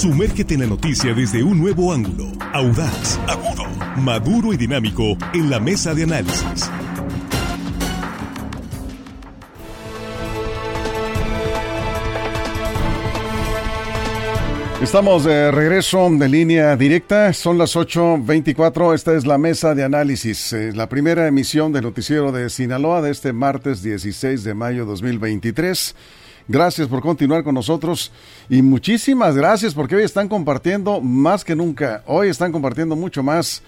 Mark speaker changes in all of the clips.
Speaker 1: Sumérgete en la noticia desde un nuevo ángulo, audaz, agudo, maduro y dinámico en la mesa de análisis.
Speaker 2: Estamos de regreso de línea directa, son las 8.24, esta es la mesa de análisis, eh, la primera emisión del noticiero de Sinaloa de este martes 16 de mayo 2023. Gracias por continuar con nosotros y muchísimas gracias porque hoy están compartiendo más que nunca, hoy están compartiendo mucho más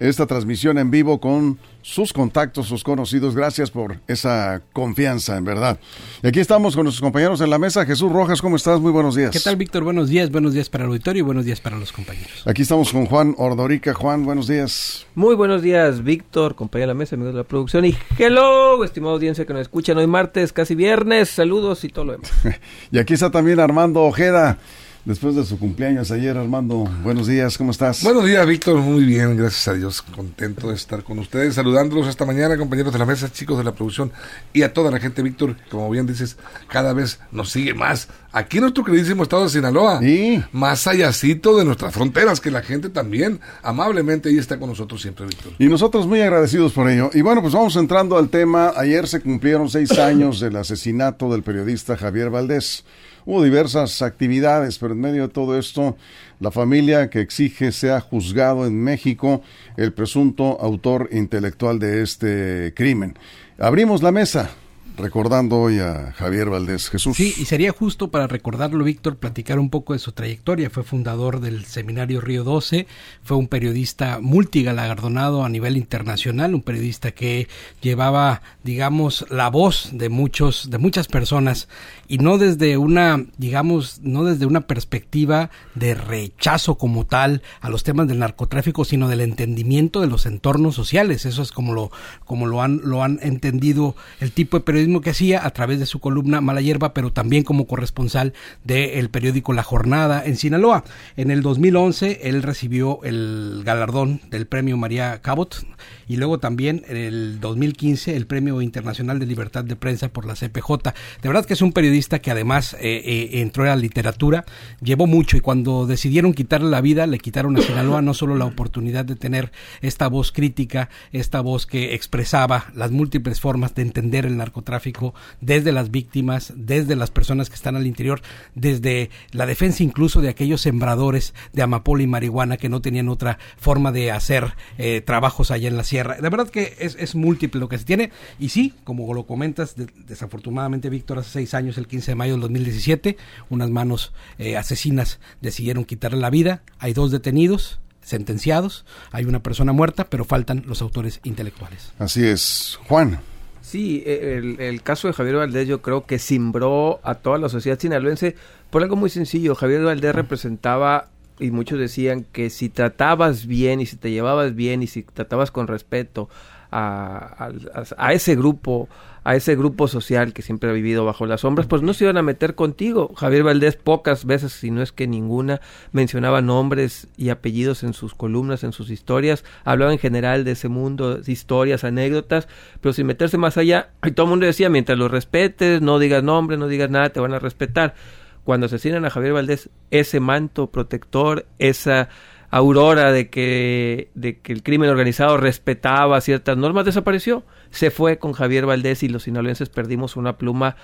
Speaker 2: esta transmisión en vivo con sus contactos, sus conocidos. Gracias por esa confianza, en verdad. Y aquí estamos con nuestros compañeros en la mesa. Jesús Rojas, ¿cómo estás? Muy buenos días.
Speaker 3: ¿Qué tal, Víctor? Buenos días. Buenos días para el auditorio y buenos días para los compañeros.
Speaker 2: Aquí estamos con Juan Ordorica. Juan, buenos días.
Speaker 4: Muy buenos días, Víctor, compañero de la mesa, amigos de la producción. Y hello, estimado audiencia que nos escuchan hoy martes, casi viernes. Saludos y todo lo demás.
Speaker 2: y aquí está también Armando Ojeda después de su cumpleaños ayer, Armando. Buenos días, ¿cómo estás?
Speaker 5: Buenos días, Víctor. Muy bien, gracias a Dios. Contento de estar con ustedes, saludándolos esta mañana, compañeros de la mesa, chicos de la producción y a toda la gente, Víctor, como bien dices, cada vez nos sigue más. Aquí en nuestro queridísimo estado de Sinaloa,
Speaker 2: ¿Y?
Speaker 5: más allácito de nuestras fronteras, que la gente también amablemente ahí está con nosotros siempre, Víctor.
Speaker 2: Y nosotros muy agradecidos por ello. Y bueno, pues vamos entrando al tema. Ayer se cumplieron seis años del asesinato del periodista Javier Valdés. Hubo diversas actividades, pero en medio de todo esto, la familia que exige sea juzgado en México el presunto autor intelectual de este crimen. Abrimos la mesa recordando hoy a Javier Valdés Jesús.
Speaker 3: Sí, y sería justo para recordarlo, Víctor, platicar un poco de su trayectoria. Fue fundador del Seminario Río 12, fue un periodista multigalardonado a nivel internacional, un periodista que llevaba, digamos, la voz de muchos, de muchas personas, y no desde una, digamos, no desde una perspectiva de rechazo como tal a los temas del narcotráfico, sino del entendimiento de los entornos sociales. Eso es como lo, como lo han, lo han entendido el tipo de que hacía a través de su columna Mala Hierba, pero también como corresponsal del periódico La Jornada en Sinaloa. En el 2011 él recibió el galardón del premio María Cabot y luego también en el 2015 el premio internacional de libertad de prensa por la CPJ. De verdad que es un periodista que además eh, eh, entró a la literatura, llevó mucho y cuando decidieron quitarle la vida le quitaron a Sinaloa no solo la oportunidad de tener esta voz crítica, esta voz que expresaba las múltiples formas de entender el narcotráfico, desde las víctimas, desde las personas que están al interior, desde la defensa incluso de aquellos sembradores de amapola y marihuana que no tenían otra forma de hacer eh, trabajos allá en la sierra. De verdad que es, es, múltiple lo que se tiene. Y sí, como lo comentas, de, desafortunadamente, Víctor, hace seis años, el 15 de mayo del 2017, unas manos eh, asesinas decidieron quitarle la vida. Hay dos detenidos, sentenciados, hay una persona muerta, pero faltan los autores intelectuales.
Speaker 2: Así es. Juan.
Speaker 4: Sí, el, el, caso de Javier Valdés yo creo que simbró a toda la sociedad sinaloense por algo muy sencillo. Javier Valdés representaba, y muchos decían que si tratabas bien y si te llevabas bien y si tratabas con respeto a, ese grupo, a ese grupo social que siempre ha vivido bajo las sombras, pues no se iban a meter contigo. Javier Valdés pocas veces, si no es que ninguna, mencionaba nombres y apellidos en sus columnas, en sus historias, hablaba en general de ese mundo, historias, anécdotas, pero sin meterse más allá, y todo el mundo decía, mientras lo respetes, no digas nombre, no digas nada, te van a respetar. Cuando asesinan a Javier Valdés, ese manto protector, esa aurora de que, de que el crimen organizado respetaba ciertas normas desapareció. Se fue con Javier Valdés y los sinaloenses perdimos una pluma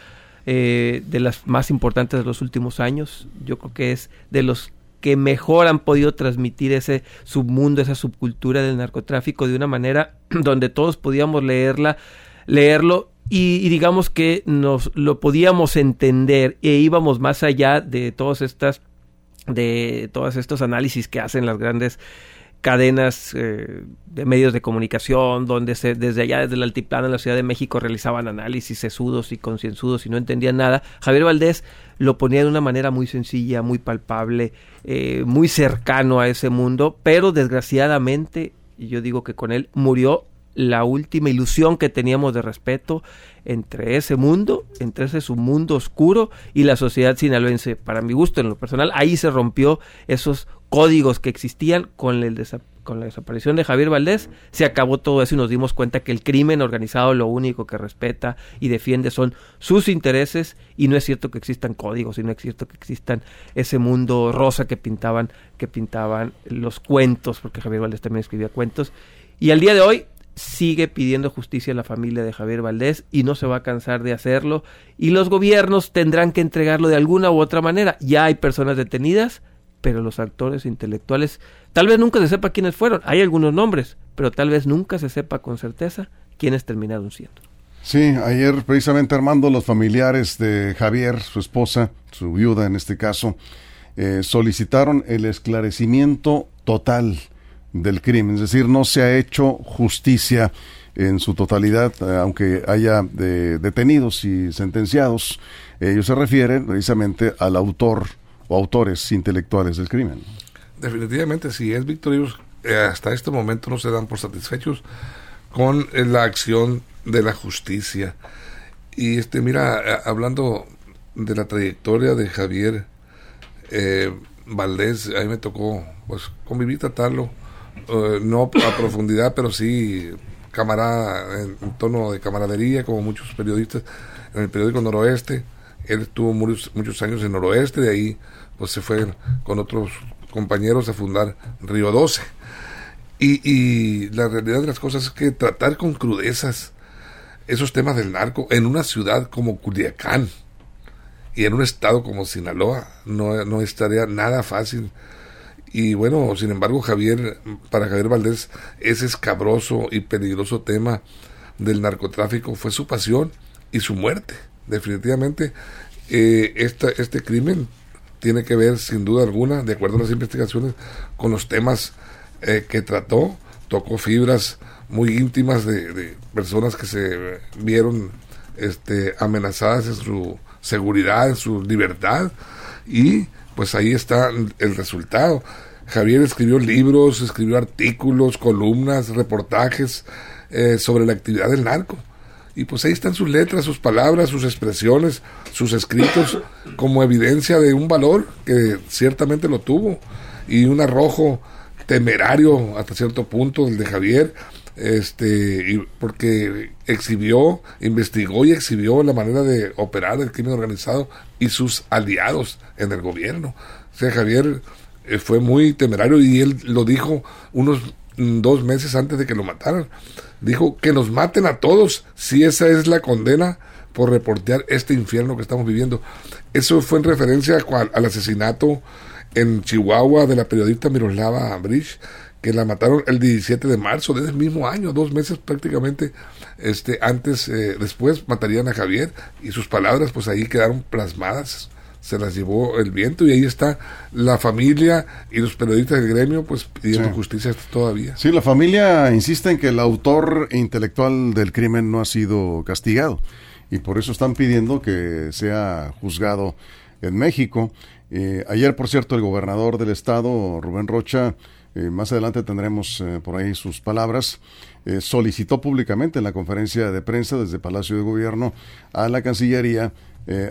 Speaker 4: eh, de las más importantes de los últimos años. Yo creo que es de los que mejor han podido transmitir ese submundo, esa subcultura del narcotráfico de una manera donde todos podíamos leerla, leerlo y, y, digamos que nos lo podíamos entender e íbamos más allá de todas estas de todos estos análisis que hacen las grandes cadenas eh, de medios de comunicación, donde se, desde allá, desde el altiplano en la Ciudad de México, realizaban análisis sesudos y concienzudos y no entendían nada. Javier Valdés lo ponía de una manera muy sencilla, muy palpable, eh, muy cercano a ese mundo, pero desgraciadamente, y yo digo que con él murió la última ilusión que teníamos de respeto entre ese mundo, entre ese submundo oscuro y la sociedad sinaloense. Para mi gusto, en lo personal, ahí se rompió esos códigos que existían con, el con la desaparición de Javier Valdés. Se acabó todo eso y nos dimos cuenta que el crimen organizado lo único que respeta y defiende son sus intereses y no es cierto que existan códigos y no es cierto que existan ese mundo rosa que pintaban, que pintaban los cuentos, porque Javier Valdés también escribía cuentos. Y al día de hoy sigue pidiendo justicia a la familia de Javier Valdés y no se va a cansar de hacerlo y los gobiernos tendrán que entregarlo de alguna u otra manera. Ya hay personas detenidas, pero los actores intelectuales tal vez nunca se sepa quiénes fueron. Hay algunos nombres, pero tal vez nunca se sepa con certeza quiénes terminaron siendo.
Speaker 2: Sí, ayer precisamente Armando, los familiares de Javier, su esposa, su viuda en este caso, eh, solicitaron el esclarecimiento total del crimen, es decir, no se ha hecho justicia en su totalidad, eh, aunque haya detenidos y sentenciados. Ellos se refieren precisamente al autor o autores intelectuales del crimen.
Speaker 5: Definitivamente, si es victorioso, eh, hasta este momento no se dan por satisfechos con eh, la acción de la justicia. Y este, mira, hablando de la trayectoria de Javier Valdés, a mí me tocó pues convivir, tratarlo eh, no a profundidad, pero sí camarada, en, tono de camaradería, como muchos periodistas en el periódico Noroeste. Él estuvo muchos, muchos años en Noroeste, de ahí pues se fue con otros compañeros a fundar Río 12. Y, y la realidad de las cosas es que tratar con crudezas esos temas del narco en una ciudad como Culiacán y en un estado como Sinaloa no, no estaría nada fácil y bueno, sin embargo, Javier, para Javier Valdés, ese escabroso y peligroso tema del narcotráfico fue su pasión y su muerte. Definitivamente, eh, este crimen tiene que ver, sin duda alguna, de acuerdo a las investigaciones, con los temas eh, que trató. Tocó fibras muy íntimas de, personas que se vieron este, amenazadas en su seguridad, en su libertad. Y pues ahí está el resultado. Javier escribió libros, escribió artículos, columnas, reportajes eh, sobre la actividad del narco. Y pues ahí están sus letras, sus palabras, sus expresiones, sus escritos, como evidencia de un valor que ciertamente lo tuvo. Y un arrojo temerario hasta cierto punto, el de Javier, este, porque exhibió, investigó y exhibió la manera de operar el crimen organizado y sus aliados en el gobierno. O sea, Javier eh, fue muy temerario y él lo dijo unos mm, dos meses antes de que lo mataran. Dijo que nos maten a todos si esa es la condena por reportear este infierno que estamos viviendo. Eso fue en referencia al asesinato en Chihuahua de la periodista Miroslava Bridge, que la mataron el 17 de marzo de ese mismo año, dos meses prácticamente este, antes, eh, después matarían a Javier y sus palabras pues ahí quedaron plasmadas, se las llevó el viento y ahí está la familia y los periodistas del gremio pues pidiendo justicia todavía.
Speaker 2: Sí, la familia insiste en que el autor intelectual del crimen no ha sido castigado y por eso están pidiendo que sea juzgado en México. Eh, ayer, por cierto, el gobernador del estado, Rubén Rocha, eh, más adelante tendremos eh, por ahí sus palabras, eh, solicitó públicamente en la conferencia de prensa desde Palacio de Gobierno a la Cancillería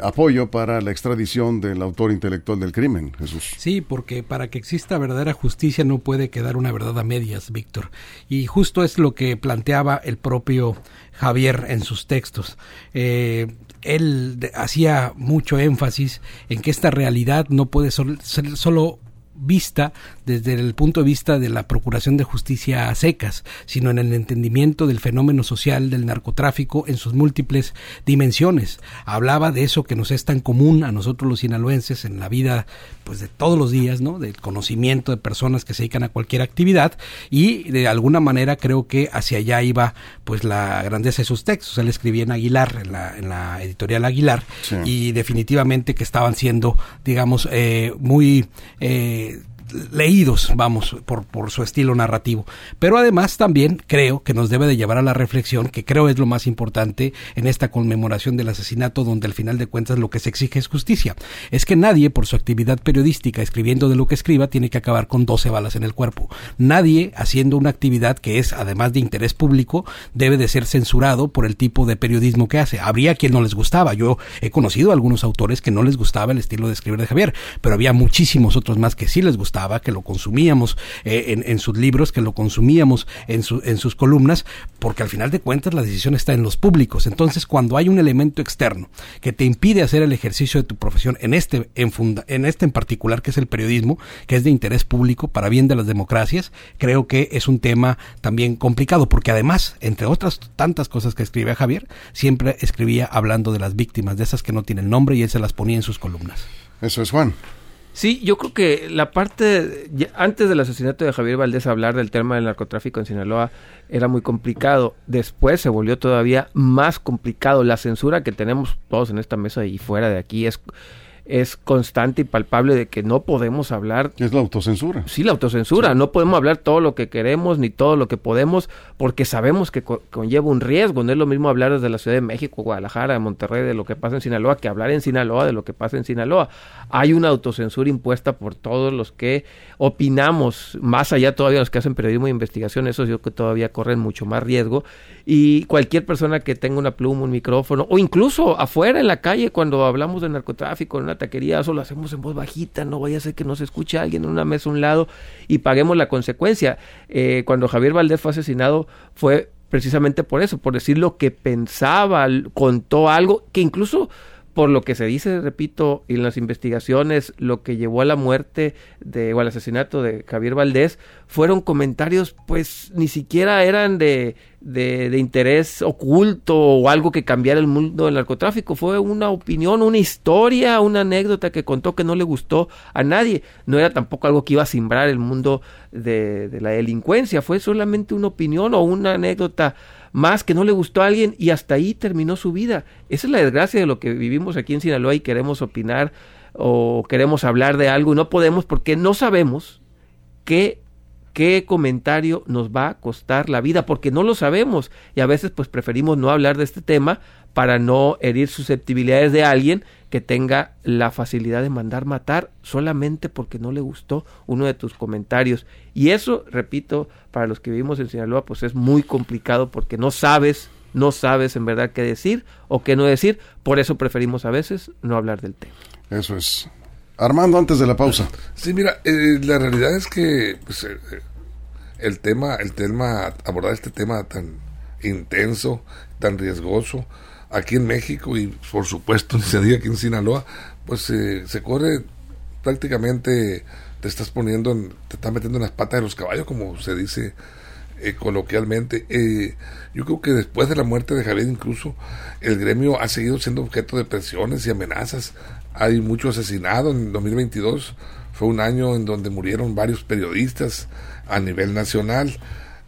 Speaker 2: apoyo para la extradición del autor intelectual del crimen, Jesús.
Speaker 3: Sí, porque para que exista verdadera justicia no puede quedar una verdad a medias, Víctor. Y justo es lo que planteaba el propio Javier en sus textos. él hacía mucho énfasis en que esta realidad no puede ser solo vista desde el punto de vista de la procuración de justicia a secas, sino en el entendimiento del fenómeno social del narcotráfico en sus múltiples dimensiones. Hablaba de eso que nos es tan común a nosotros los sinaloenses en la vida pues de todos los días, ¿no? Del conocimiento de personas que se dedican a cualquier actividad y de alguna manera creo que hacia allá iba pues la grandeza de sus textos. Él escribía en Aguilar, en la, en la editorial Aguilar y definitivamente que estaban siendo digamos eh, muy eh, leídos, vamos, por, por su estilo narrativo. Pero además también creo que nos debe de llevar a la reflexión, que creo es lo más importante en esta conmemoración del asesinato, donde al final de cuentas lo que se exige es justicia. Es que nadie, por su actividad periodística, escribiendo de lo que escriba, tiene que acabar con 12 balas en el cuerpo. Nadie, haciendo una actividad que es, además de interés público, debe de ser censurado por el tipo de periodismo que hace. Habría quien no les gustaba. Yo he conocido a algunos autores que no les gustaba el estilo de escribir de Javier, pero había muchísimos otros más que sí les gustaba, que lo consumíamos eh, en, en, sus libros, que lo consumíamos en, en sus columnas, porque al final de cuentas la decisión está en los públicos. Entonces, cuando hay un elemento externo que te impide hacer el ejercicio de tu profesión, en este en, funda, en este en particular que es el periodismo, que es de interés público para bien de las democracias, creo que es un tema también complicado, porque además, entre otras tantas cosas que escribía Javier, siempre escribía hablando de las víctimas, de esas que no tienen nombre y él se las ponía en sus columnas.
Speaker 2: Eso es Juan.
Speaker 4: Sí, yo creo que la parte, antes del asesinato de Javier Valdés, hablar del tema del narcotráfico en Sinaloa era muy complicado. Después se volvió todavía más complicado. La censura que tenemos todos en esta mesa y fuera de aquí es es constante y palpable de que no podemos hablar.
Speaker 2: Es la autocensura.
Speaker 4: Sí, la autocensura. Sí. No podemos hablar todo lo que queremos ni todo lo que podemos porque sabemos que co conlleva un riesgo. No es lo mismo hablar desde la Ciudad de México, Guadalajara, Monterrey de lo que pasa en Sinaloa que hablar en Sinaloa de lo que pasa en Sinaloa. Hay una autocensura impuesta por todos los que opinamos, más allá todavía los que hacen periodismo de investigación, esos yo que todavía corren mucho más riesgo. Y cualquier persona que tenga una pluma, un micrófono, o incluso afuera en la calle cuando hablamos de narcotráfico, en una taquería, eso lo hacemos en voz bajita, no vaya a ser que nos escuche alguien en una mesa a un lado y paguemos la consecuencia. Eh, cuando Javier Valdés fue asesinado fue precisamente por eso, por decir lo que pensaba, contó algo que incluso por lo que se dice, repito, y en las investigaciones, lo que llevó a la muerte de, o al asesinato de Javier Valdés, fueron comentarios, pues ni siquiera eran de, de, de, interés oculto o algo que cambiara el mundo del narcotráfico. Fue una opinión, una historia, una anécdota que contó que no le gustó a nadie. No era tampoco algo que iba a simbrar el mundo de, de la delincuencia. Fue solamente una opinión o una anécdota más que no le gustó a alguien y hasta ahí terminó su vida. Esa es la desgracia de lo que vivimos aquí en Sinaloa y queremos opinar o queremos hablar de algo y no podemos porque no sabemos qué qué comentario nos va a costar la vida porque no lo sabemos y a veces pues preferimos no hablar de este tema para no herir susceptibilidades de alguien que tenga la facilidad de mandar matar solamente porque no le gustó uno de tus comentarios. Y eso, repito, para los que vivimos en Sinaloa, pues es muy complicado porque no sabes, no sabes en verdad qué decir o qué no decir. Por eso preferimos a veces no hablar del tema.
Speaker 2: Eso es. Armando, antes de la pausa.
Speaker 5: Sí, mira, eh, la realidad es que pues, eh, el tema, el tema, abordar este tema tan intenso, tan riesgoso, aquí en México y por supuesto ni se diga aquí en Sinaloa, pues eh, se corre prácticamente, te estás poniendo, en, te estás metiendo en las patas de los caballos, como se dice eh, coloquialmente. Eh, yo creo que después de la muerte de Javier incluso el gremio ha seguido siendo objeto de presiones y amenazas. Hay mucho asesinado en 2022. Fue un año en donde murieron varios periodistas a nivel nacional.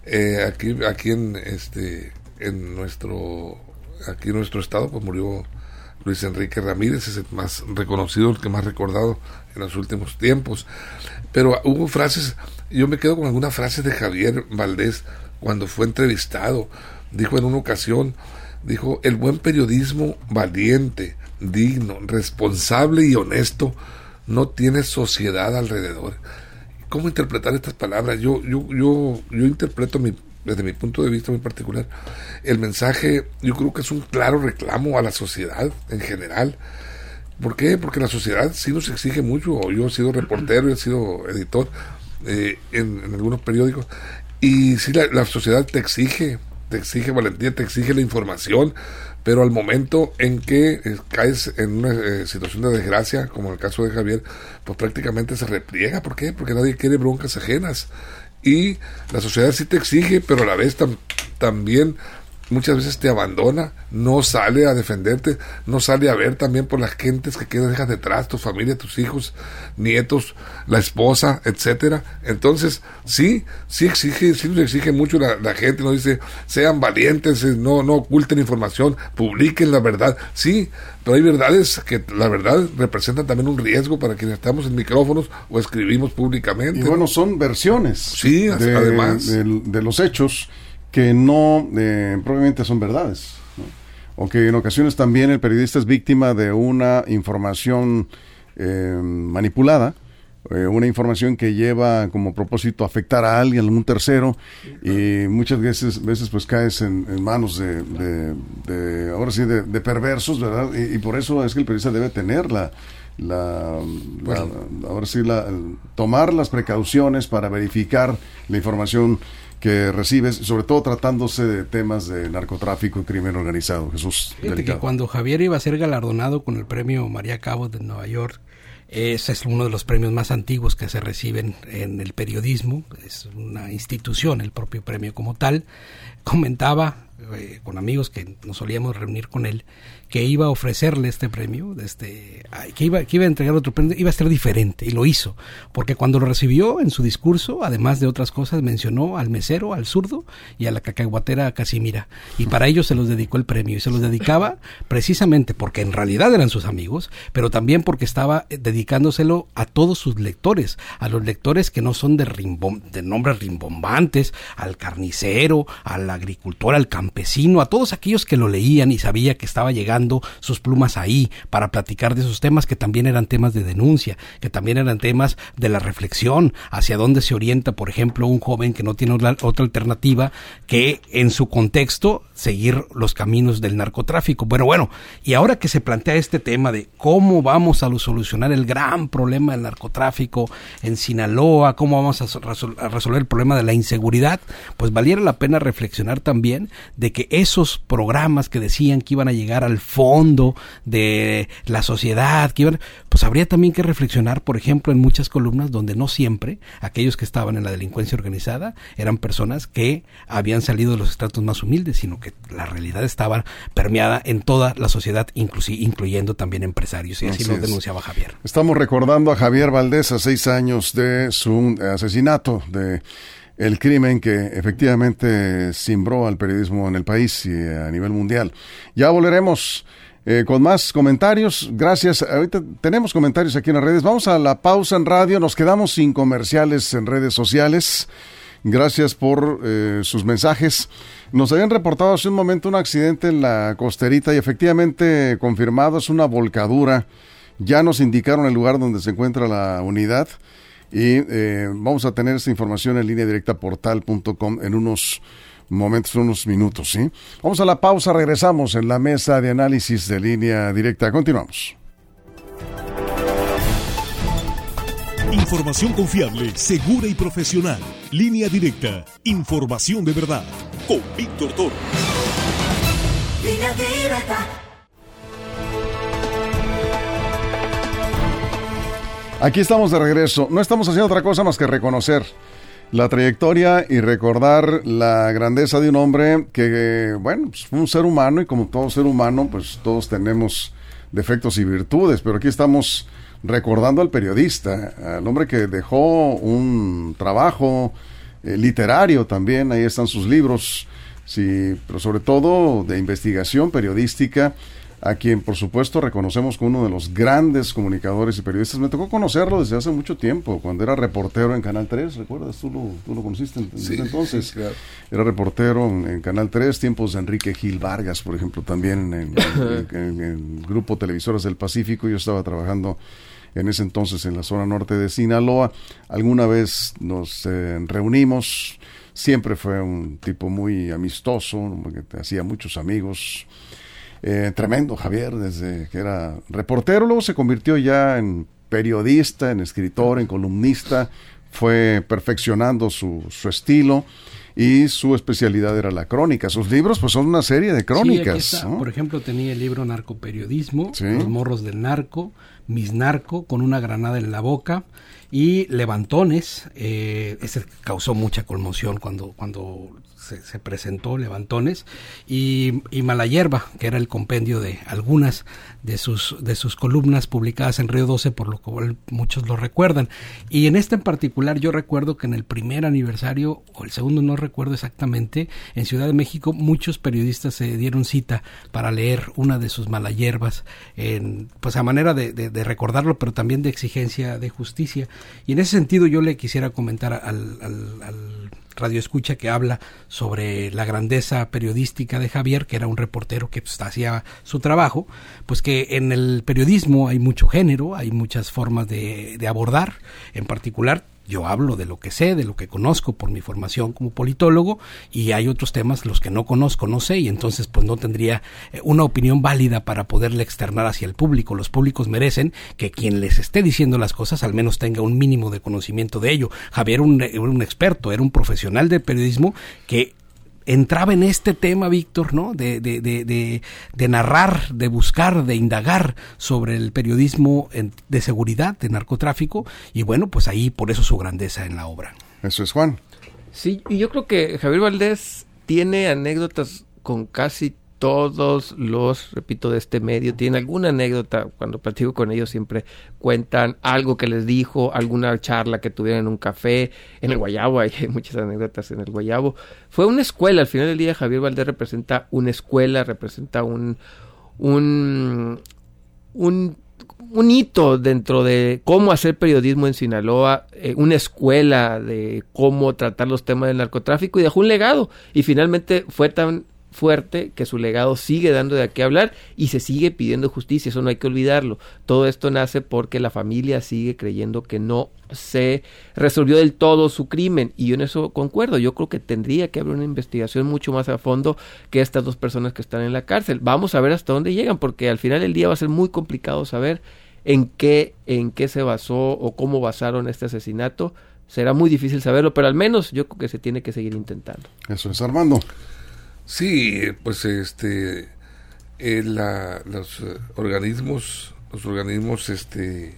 Speaker 5: Eh, aquí, aquí en este, en nuestro aquí en nuestro estado pues murió Luis Enrique Ramírez, es el más reconocido, el que más recordado en los últimos tiempos. Pero hubo frases, yo me quedo con algunas frases de Javier Valdés cuando fue entrevistado. Dijo en una ocasión, dijo, el buen periodismo valiente, digno, responsable y honesto no tiene sociedad alrededor. ¿Cómo interpretar estas palabras? Yo, yo, yo, yo interpreto mi desde mi punto de vista muy particular, el mensaje yo creo que es un claro reclamo a la sociedad en general. ¿Por qué? Porque la sociedad sí nos exige mucho. Yo he sido reportero, he sido editor eh, en, algunos periódicos. Y sí, la, sociedad te exige, te exige valentía, te exige la información. Pero al momento en que eh, caes en una eh, situación de desgracia, como el caso de Javier, pues prácticamente se repliega. ¿Por qué? Porque nadie quiere broncas ajenas y la sociedad sí te exige, pero a la vez tam, también muchas veces te abandona, no sale a defenderte, no sale a ver también por las gentes que quedan dejas detrás, tu familia, tus hijos, nietos, la esposa, etcétera. Entonces, sí, sí exige, sí nos exige mucho la, la gente, nos dice, sean valientes, eh, no, no oculten información, publiquen la verdad. Sí, pero hay verdades que la verdad representan también un riesgo para quienes estamos en micrófonos o escribimos públicamente.
Speaker 2: Y bueno, son versiones
Speaker 5: Sí,
Speaker 2: de,
Speaker 5: además.
Speaker 2: de, de los hechos que no eh, probablemente son verdades. ¿no? O que en ocasiones también el periodista es víctima de una información eh, manipulada, eh, una información que lleva como propósito afectar a alguien, a un tercero, y muchas veces, veces pues caes en, en manos de, de- de, ahora sí, de, de perversos, ¿verdad? Y, y por eso es que el periodista debe tener la, la, la- ahora sí, la, tomar las precauciones para verificar la información que recibes, sobre todo tratándose de temas de narcotráfico y crimen organizado. Jesús.
Speaker 3: Fíjate que cuando Javier iba a ser galardonado con el premio María Cabo de Nueva York, ese es uno de los premios más antiguos que se reciben en el periodismo, es una institución, el propio premio como tal, comentaba eh, con amigos que nos solíamos reunir con él, que iba a ofrecerle este premio, este, que, iba, que iba a entregar otro premio, iba a ser diferente, y lo hizo, porque cuando lo recibió en su discurso, además de otras cosas, mencionó al mesero, al zurdo y a la cacahuatera Casimira, y para ellos se los dedicó el premio, y se los dedicaba precisamente porque en realidad eran sus amigos, pero también porque estaba eh, dedicándoselo a todos sus lectores, a los lectores que no son de, rimbom- de nombres rimbombantes, al carnicero, al agricultor, al campesino, a todos aquellos que lo leían y sabía que estaba llegando sus plumas ahí para platicar de esos temas que también eran temas de denuncia, que también eran temas de la reflexión, hacia dónde se orienta, por ejemplo, un joven que no tiene otra alternativa que en su contexto seguir los caminos del narcotráfico. Bueno, bueno, y ahora que se plantea este tema de cómo vamos a solucionar el gran problema del narcotráfico en Sinaloa, cómo vamos a, so- resol- a resolver el problema de la inseguridad, pues valiera la pena reflexionar también de que esos programas que decían que iban a llegar al fondo de la sociedad, que iban, pues habría también que reflexionar, por ejemplo, en muchas columnas donde no siempre aquellos que estaban en la delincuencia organizada eran personas que habían salido de los estratos más humildes, sino que la realidad estaba permeada en toda la sociedad, incluyendo también empresarios, y así,
Speaker 2: Así
Speaker 3: lo denunciaba Javier.
Speaker 2: Estamos recordando a Javier Valdés a seis años de su asesinato, de el crimen que efectivamente cimbró al periodismo en el país y a nivel mundial. Ya volveremos eh, con más comentarios. Gracias. Ahorita tenemos comentarios aquí en las redes. Vamos a la pausa en radio. Nos quedamos sin comerciales en redes sociales. Gracias por eh, sus mensajes. Nos habían reportado hace un momento un accidente en la costerita y efectivamente confirmado es una volcadura. Ya nos indicaron el lugar donde se encuentra la unidad y eh, vamos a tener esta información en línea directa portal.com en unos momentos, unos minutos. ¿sí? Vamos a la pausa, regresamos en la mesa de análisis de línea directa. Continuamos.
Speaker 1: Información confiable, segura y profesional. Línea directa. Información de verdad. Con Víctor Toro.
Speaker 6: Línea directa.
Speaker 2: Aquí estamos de regreso. No estamos haciendo otra cosa más que reconocer la trayectoria y recordar la grandeza de un hombre que, bueno, pues fue un ser humano y como todo ser humano, pues todos tenemos defectos y virtudes, pero aquí estamos recordando al periodista, al hombre que dejó un trabajo eh, literario también, ahí están sus libros, sí, pero sobre todo de investigación periodística, a quien por supuesto reconocemos como uno de los grandes comunicadores y periodistas. Me tocó conocerlo desde hace mucho tiempo, cuando era reportero en Canal 3, ¿recuerdas? Tú lo, tú lo conociste en, en
Speaker 5: Sí,
Speaker 2: ese entonces.
Speaker 5: sí, claro.
Speaker 2: Era reportero en, en Canal 3, tiempos de Enrique Gil Vargas, por ejemplo, también en, el grupo Televisoras del Pacífico. Yo estaba trabajando en ese entonces en la zona norte de Sinaloa. Alguna vez nos eh, reunimos. Siempre fue un tipo muy amistoso, que hacía muchos amigos. Eh, tremendo Javier, desde que era reportero, luego se convirtió ya en periodista, en escritor, en columnista, fue perfeccionando su, su estilo y su especialidad era la crónica. Sus libros pues son una serie de
Speaker 3: Sí,
Speaker 2: crónicas.
Speaker 3: está.
Speaker 2: ¿no?
Speaker 3: Por ejemplo, tenía el libro Narcoperiodismo,
Speaker 2: Sí.
Speaker 3: Los morros del narco, Mis narco, con una granada en la boca, y Levantones. Eh, ese causó mucha conmoción cuando, cuando se, presentó, Levantones, y, y Malayerba, que era el compendio de algunas de sus, de sus columnas publicadas en Río 12, por lo cual muchos lo recuerdan. Y en este en particular yo recuerdo que en el primer aniversario, o el segundo no recuerdo exactamente, en Ciudad de México muchos periodistas se dieron cita para leer una de sus Malayervas, en, pues a manera de, de, recordarlo, pero también de exigencia de justicia. Y en ese sentido yo le quisiera comentar al radio escucha que habla sobre la grandeza periodística de Javier, que era un reportero que pues, hacía su trabajo, pues que en el periodismo hay mucho género, hay muchas formas de, de abordar, en particular yo hablo de lo que sé, de lo que conozco por mi formación como politólogo y hay otros temas los que no conozco, no sé y entonces pues no tendría eh, una opinión válida para poderle externar hacia el público. Los públicos merecen que quien les esté diciendo las cosas al menos tenga un mínimo de conocimiento de ello. Javier era un, un experto, era un profesional de periodismo que entraba en este tema, Víctor, ¿no? De, de, de, de, narrar, de buscar, de indagar sobre el periodismo de seguridad, de narcotráfico, y bueno, pues ahí por eso su grandeza en la obra.
Speaker 2: Eso es Juan.
Speaker 4: Sí, y yo creo que Javier Valdés tiene anécdotas con casi todos los, repito, de este medio tienen alguna anécdota. Cuando platico con ellos siempre cuentan algo que les dijo, alguna charla que tuvieron en un café, en el Guayabo, hay muchas anécdotas en el Guayabo. Fue una escuela, al final del día Javier Valdés representa una escuela, representa un, un, un hito dentro de cómo hacer periodismo en Sinaloa, eh, una escuela de cómo tratar los temas del narcotráfico y dejó un legado. Y finalmente fue tan fuerte que su legado sigue dando de qué hablar y se sigue pidiendo justicia, eso no hay que olvidarlo. Todo esto nace porque la familia sigue creyendo que no se resolvió del todo su crimen y yo en eso concuerdo, yo creo que tendría que haber una investigación mucho más a fondo que estas dos personas que están en la cárcel. Vamos a ver hasta dónde llegan porque al final del día va a ser muy complicado saber en qué en qué se basó o cómo basaron este asesinato. Será muy difícil saberlo, pero al menos yo creo que se tiene que seguir intentando.
Speaker 2: Eso es Armando.
Speaker 5: Sí, pues este, eh, los eh, organismos, los organismos, este,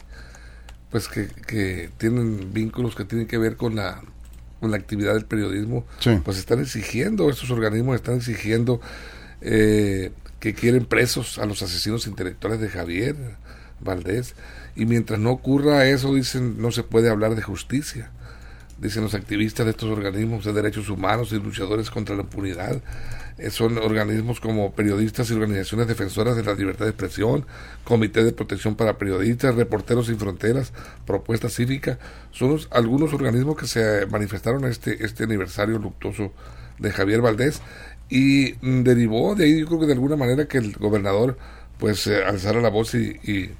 Speaker 5: pues que, que, tienen vínculos que tienen que ver con la, con la actividad del periodismo, pues están exigiendo, estos organismos están exigiendo eh, que quieren presos a los asesinos intelectuales de Javier Valdés, y mientras no ocurra eso, dicen, no se puede hablar de justicia dicen los activistas de estos organismos de derechos humanos y luchadores contra la impunidad. Eh, son organismos como periodistas y organizaciones defensoras de la libertad de expresión, Comité de Protección para Periodistas, Reporteros Sin Fronteras, Propuesta Cívica. Son algunos organismos que se manifestaron este, este aniversario luctuoso de Javier Valdés y mm, derivó de ahí, creo que de alguna manera que el gobernador pues eh, alzara la voz y,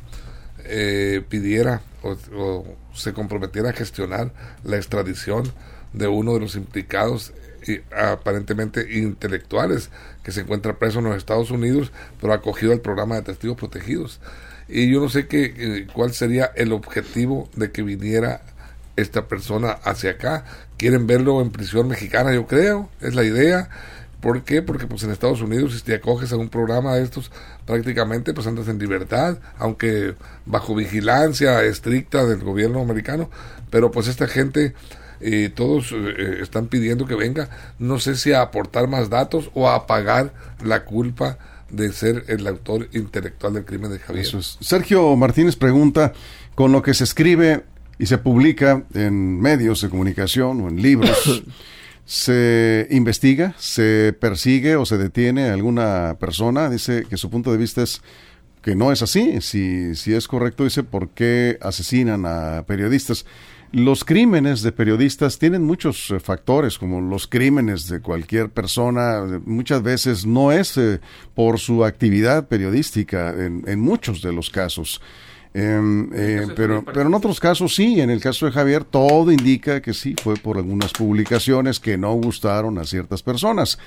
Speaker 5: eh, pidiera o, se comprometiera a gestionar la extradición de uno de los implicados y aparentemente intelectuales que se encuentra preso en los Estados Unidos, pero acogido al programa de testigos protegidos. Y yo no sé qué, eh, cuál sería el objetivo de que viniera esta persona hacia acá. Quieren verlo en prisión mexicana, yo creo, es la idea. ¿Por qué? Porque pues en Estados Unidos si te acoges a un programa de estos, prácticamente pues andas en libertad, aunque bajo vigilancia estricta del gobierno americano, pero pues esta gente eh, todos eh, están pidiendo que venga, no sé si a aportar más datos o a pagar la culpa de ser el autor intelectual del crimen de Javier.
Speaker 2: Sergio Martínez pregunta, con lo que se escribe y se publica en medios de comunicación o en libros, se investiga, se persigue o se detiene a alguna persona. Dice que su punto de vista es que no es así. Si, si es correcto, dice por qué asesinan a periodistas. Los crímenes de periodistas tienen muchos eh, factores, como los crímenes de cualquier persona. Muchas veces no es eh, por su actividad periodística, en, en muchos de los casos. Em, eh, pero, pero en otros casos sí, en el caso de Javier todo indica que sí, fue por algunas publicaciones que no gustaron a ciertas personas,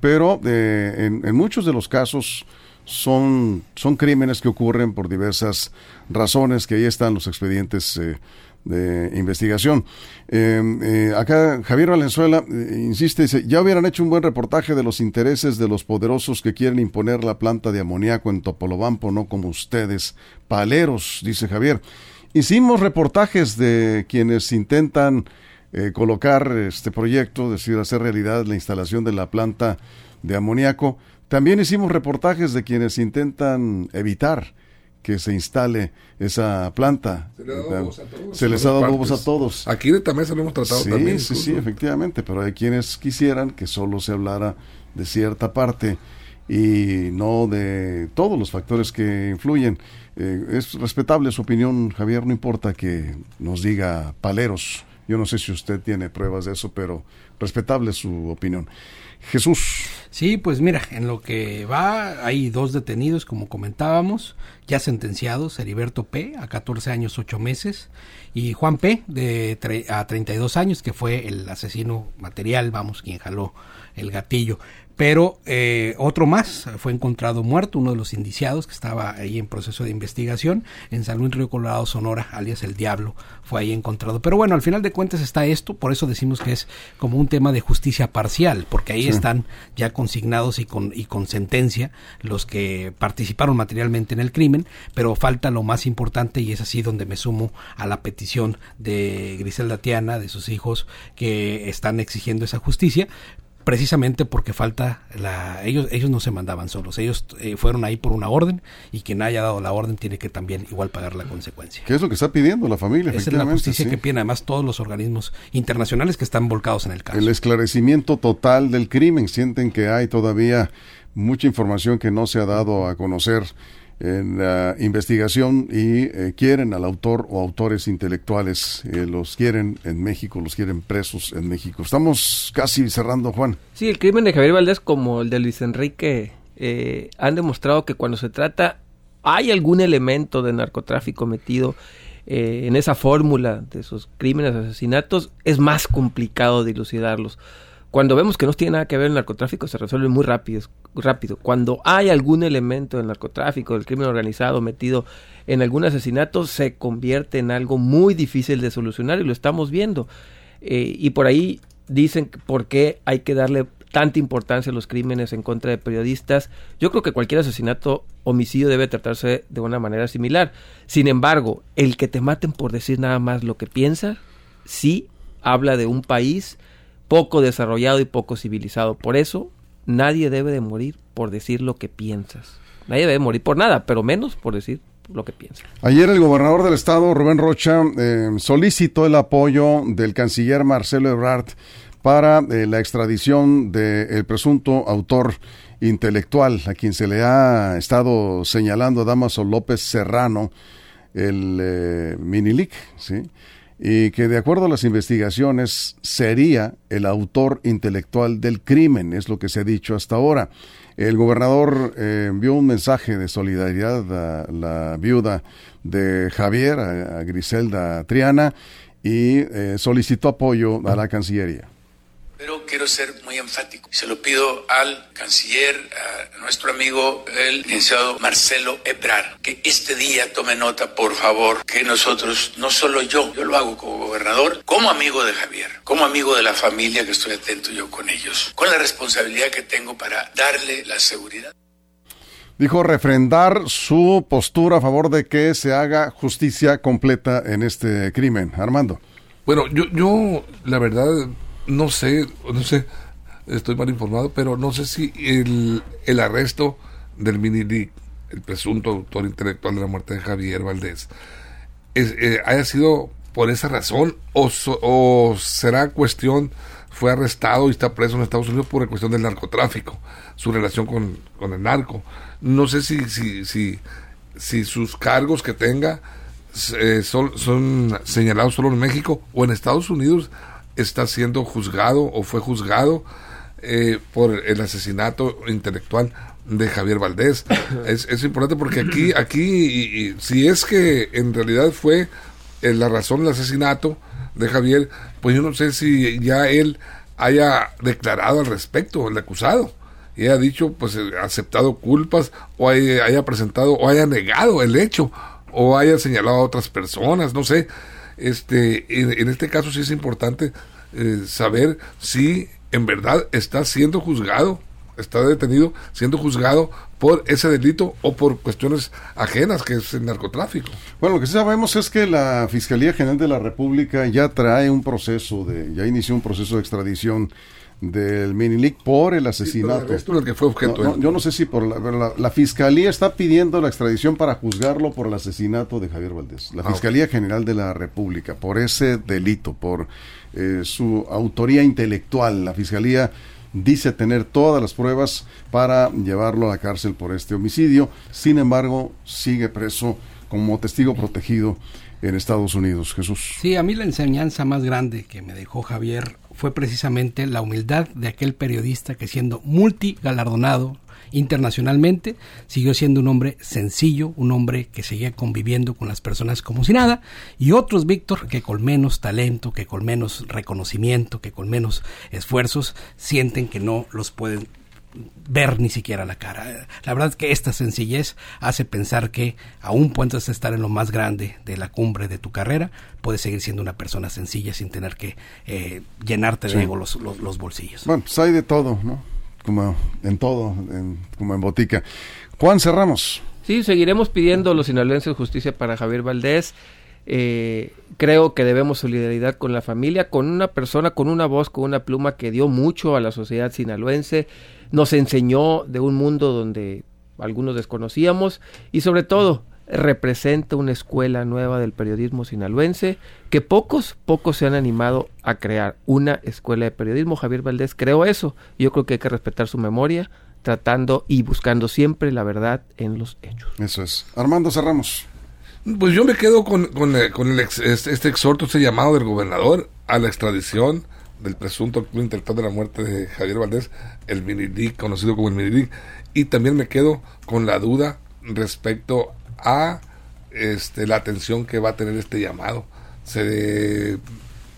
Speaker 2: pero eh, en, en, muchos de los casos son, son crímenes que ocurren por diversas razones, que ahí están los expedientes eh, de investigación. Em, eh, acá Javier Valenzuela eh, insiste, dice, ya hubieran hecho un buen reportaje de los intereses de los poderosos que quieren imponer la planta de amoníaco en Topolobampo, no como ustedes, paleros, dice Javier. Hicimos reportajes de quienes intentan eh, colocar este proyecto, es decir, hacer realidad la instalación de la planta de amoníaco. También hicimos reportajes de quienes intentan evitar que se instale esa planta.
Speaker 5: Se, le ha dado voz a todos,
Speaker 2: Se les ha dado voz a todos.
Speaker 5: Aquí de Tamesa lo hemos tratado
Speaker 2: Sí,
Speaker 5: también.
Speaker 2: sí, sí, efectivamente, pero hay quienes quisieran que solo se hablara de cierta parte y no de todos los factores que influyen. Eh, es respetable su opinión, Javier, no importa que nos diga paleros. Yo no sé si usted tiene pruebas de eso, pero respetable su opinión. Jesús,
Speaker 3: Sí, pues mira, en lo que va hay dos detenidos, como comentábamos, ya sentenciados, Heriberto P. a 14 años 8 meses y Juan P. de tre- a 32 años, que fue el asesino material, vamos, quien jaló el gatillo. Pero eh, otro más fue encontrado muerto, uno de los indiciados que estaba ahí en proceso de investigación en San Luis Río Colorado, Sonora, alias El Diablo, fue ahí encontrado. Pero bueno, al final de cuentas está esto, por eso decimos que es como un tema de justicia parcial, porque ahí están ya consignados y con, y con sentencia los que participaron materialmente en el crimen, pero falta lo más importante y es así donde me sumo a la petición de Griselda Tiana, de sus hijos, que están exigiendo esa justicia, precisamente porque falta la ellos ellos no se mandaban solos ellos eh, fueron ahí por una orden y quien haya dado la orden tiene que también igual pagar la consecuencia
Speaker 2: ¿qué es lo que está pidiendo la familia?
Speaker 3: esa es la justicia
Speaker 2: sí.
Speaker 3: que piden además todos los organismos internacionales que están volcados en el caso
Speaker 2: El esclarecimiento total del crimen. Sienten que hay todavía mucha información que no se ha dado a conocer en la investigación y eh, quieren al autor o autores intelectuales. eh, los quieren en México, los quieren presos en México. Estamos casi cerrando, Juan.
Speaker 4: Sí, el crimen de Javier Valdés como el de Luis Enrique eh, han demostrado que cuando se trata, hay algún elemento de narcotráfico metido eh, en esa fórmula de esos crímenes, asesinatos, es más complicado dilucidarlos. Cuando vemos que no tiene nada que ver el narcotráfico, se resuelve muy rápido. rápido. Cuando hay algún elemento del narcotráfico, del crimen organizado metido en algún asesinato, se convierte en algo muy difícil de solucionar y lo estamos viendo. Eh, y por ahí dicen por qué hay que darle tanta importancia a los crímenes en contra de periodistas. Yo creo que cualquier asesinato, homicidio debe tratarse de una manera similar. Sin embargo, el que te maten por decir nada más lo que piensas, sí habla de un país poco desarrollado y poco civilizado. Por eso, nadie debe de morir por decir lo que piensas. Nadie debe morir por nada, pero menos por decir lo que piensa.
Speaker 2: Ayer el gobernador del estado, Rubén Rocha, eh, solicitó el apoyo del canciller Marcelo Ebrard para eh, la extradición del presunto autor intelectual, a quien se le ha estado señalando Damaso López Serrano, el eh, Minilic, ¿sí? Y que de acuerdo a las investigaciones sería el autor intelectual del crimen, es lo que se ha dicho hasta ahora. El gobernador eh, envió un mensaje de solidaridad a la viuda de Javier, a, Griselda Triana, y eh, solicitó apoyo a la Cancillería.
Speaker 7: Pero quiero ser muy enfático. Se lo pido al canciller, a nuestro amigo, el licenciado Marcelo Ebrard, que este día tome nota, por favor, que nosotros, no solo yo, yo lo hago como gobernador, como amigo de Javier, como amigo de la familia, que estoy atento yo con ellos, con la responsabilidad que tengo para darle la seguridad.
Speaker 2: Dijo refrendar su postura a favor de que se haga justicia completa en este crimen. Armando.
Speaker 5: Bueno, yo, yo la verdad no sé, no sé, estoy mal informado, pero no sé si el, el arresto del mini el presunto autor intelectual de la muerte de Javier Valdés, es, eh, haya sido por esa razón o, so- o será cuestión, fue arrestado y está preso en Estados Unidos por la cuestión del narcotráfico, su relación con, con el narco. No sé si, si, si, si sus cargos que tenga eh, son, son señalados solo en México o en Estados Unidos está siendo juzgado o fue juzgado eh, por el asesinato intelectual de Javier Valdés. es, es importante porque aquí, aquí y- y si es que en realidad fue eh, la razón del asesinato de Javier, pues yo no sé si ya él haya declarado al respecto, el acusado, y haya dicho, pues eh, aceptado culpas, o haya, haya presentado, o haya negado el hecho, o haya señalado a otras personas, no sé. Este, en, este caso sí es importante eh, saber si en verdad está siendo juzgado está detenido siendo juzgado por ese delito o por cuestiones ajenas que es el narcotráfico.
Speaker 2: Bueno, lo que sí sabemos es que la Fiscalía General de la República ya trae un proceso de, ya inició un proceso de extradición del Minilic por el asesinato.
Speaker 5: Sí, el que fue objeto
Speaker 2: no, no, yo no sé si por la, la, la, fiscalía está pidiendo la extradición para juzgarlo por el asesinato de Javier Valdés. La ah, Fiscalía okay. General de la República por ese delito, por eh, su autoría intelectual. La fiscalía dice tener todas las pruebas para llevarlo a la cárcel por este homicidio. Sin embargo, sigue preso como testigo protegido en Estados Unidos. Jesús.
Speaker 3: Sí, a mí la enseñanza más grande que me dejó Javier fue precisamente la humildad de aquel periodista que siendo multigalardonado internacionalmente, siguió siendo un hombre sencillo, un hombre que seguía conviviendo con las personas como si nada, y otros, Víctor, que con menos talento, que con menos reconocimiento, que con menos esfuerzos, sienten que no los pueden ver ni siquiera la cara. La verdad es que esta sencillez hace pensar que aún puedes estar en lo más grande de la cumbre de tu carrera, puedes seguir siendo una persona sencilla sin tener que eh, llenarte de ego los, los, los, bolsillos.
Speaker 2: Bueno, pues hay de todo, ¿no? Como en todo, en, como en botica. Juan Cerramos.
Speaker 4: Sí, seguiremos pidiendo los sinaloenses justicia para Javier Valdés. Eh, creo que debemos solidaridad con la familia, con una persona, con una voz, con una pluma que dio mucho a la sociedad sinaloense, nos enseñó de un mundo donde algunos desconocíamos y sobre todo representa una escuela nueva del periodismo sinaloense que pocos, pocos se han animado a crear una escuela de periodismo. Javier Valdés creó eso. Yo creo que hay que respetar su memoria, tratando y buscando siempre la verdad en los hechos.
Speaker 2: Eso es. Armando Cerramos.
Speaker 5: Pues yo me quedo con, con, con el ex, este exhorto, este llamado del gobernador a la extradición del presunto intelectual de la muerte de Javier Valdés, el Minilic, conocido como el Minilic, y también me quedo con la duda respecto a este, la atención que va a tener este llamado. Se,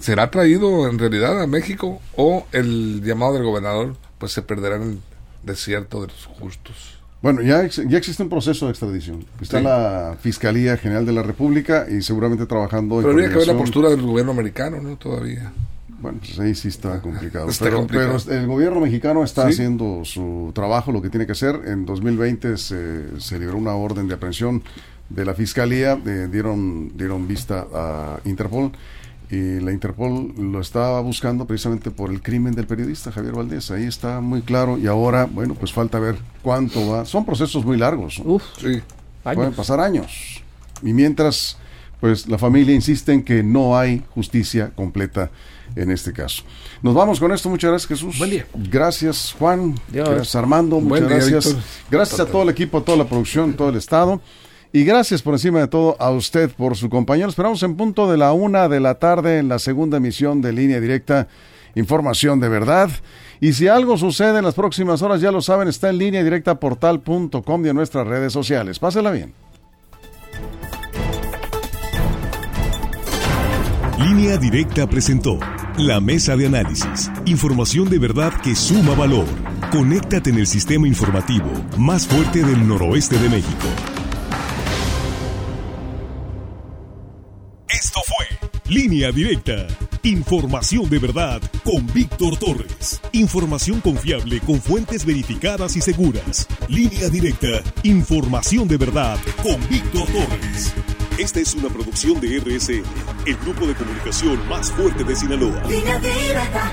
Speaker 5: ¿Será traído en realidad a México o el llamado del gobernador pues se perderá en el desierto de los justos?
Speaker 2: Bueno, ya, ya existe un proceso de extradición. Está sí. la Fiscalía General de la República y seguramente trabajando...
Speaker 5: Pero habría que ver la postura del gobierno americano, ¿no? Todavía.
Speaker 2: Bueno, pues ahí sí está complicado.
Speaker 5: Está
Speaker 2: pero,
Speaker 5: complicado.
Speaker 2: pero, el gobierno mexicano está
Speaker 5: ¿Sí?
Speaker 2: haciendo su trabajo, lo que tiene que hacer. En 2020 se, se liberó una orden de aprehensión de la Fiscalía, eh, dieron, dieron vista a Interpol y la Interpol lo estaba buscando precisamente por el crimen del periodista Javier Valdés. Ahí está muy claro y ahora, bueno, pues falta ver cuánto va. Son procesos muy largos.
Speaker 4: Uf,
Speaker 5: Sí.
Speaker 2: Pueden pasar años. Y mientras, pues la familia insiste en que no hay justicia completa en este caso. Nos vamos con esto. Muchas gracias, Jesús.
Speaker 3: Buen día.
Speaker 2: Gracias, Juan.
Speaker 4: Dios.
Speaker 2: Gracias, Armando. Muchas
Speaker 5: Buen
Speaker 2: gracias.
Speaker 5: Víctor.
Speaker 2: Gracias a todo el equipo, a toda la producción, todo el Estado. Y gracias por encima de todo a usted por su compañero. Esperamos en punto de la una de la tarde en la segunda emisión de Línea Directa. Información de verdad. Y si algo sucede en las próximas horas, ya lo saben, está en línea directa portal.com y en nuestras redes sociales. Pásela bien.
Speaker 1: Línea Directa presentó la mesa de análisis. Información de verdad que suma valor. Conéctate en el sistema informativo más fuerte del noroeste de México. Línea Directa. Información de verdad con Víctor Torres. Información confiable con fuentes verificadas y seguras. Línea Directa. Información de verdad con Víctor Torres. Esta es una producción de RSN, el grupo de comunicación más fuerte de Sinaloa.
Speaker 6: Línea directa.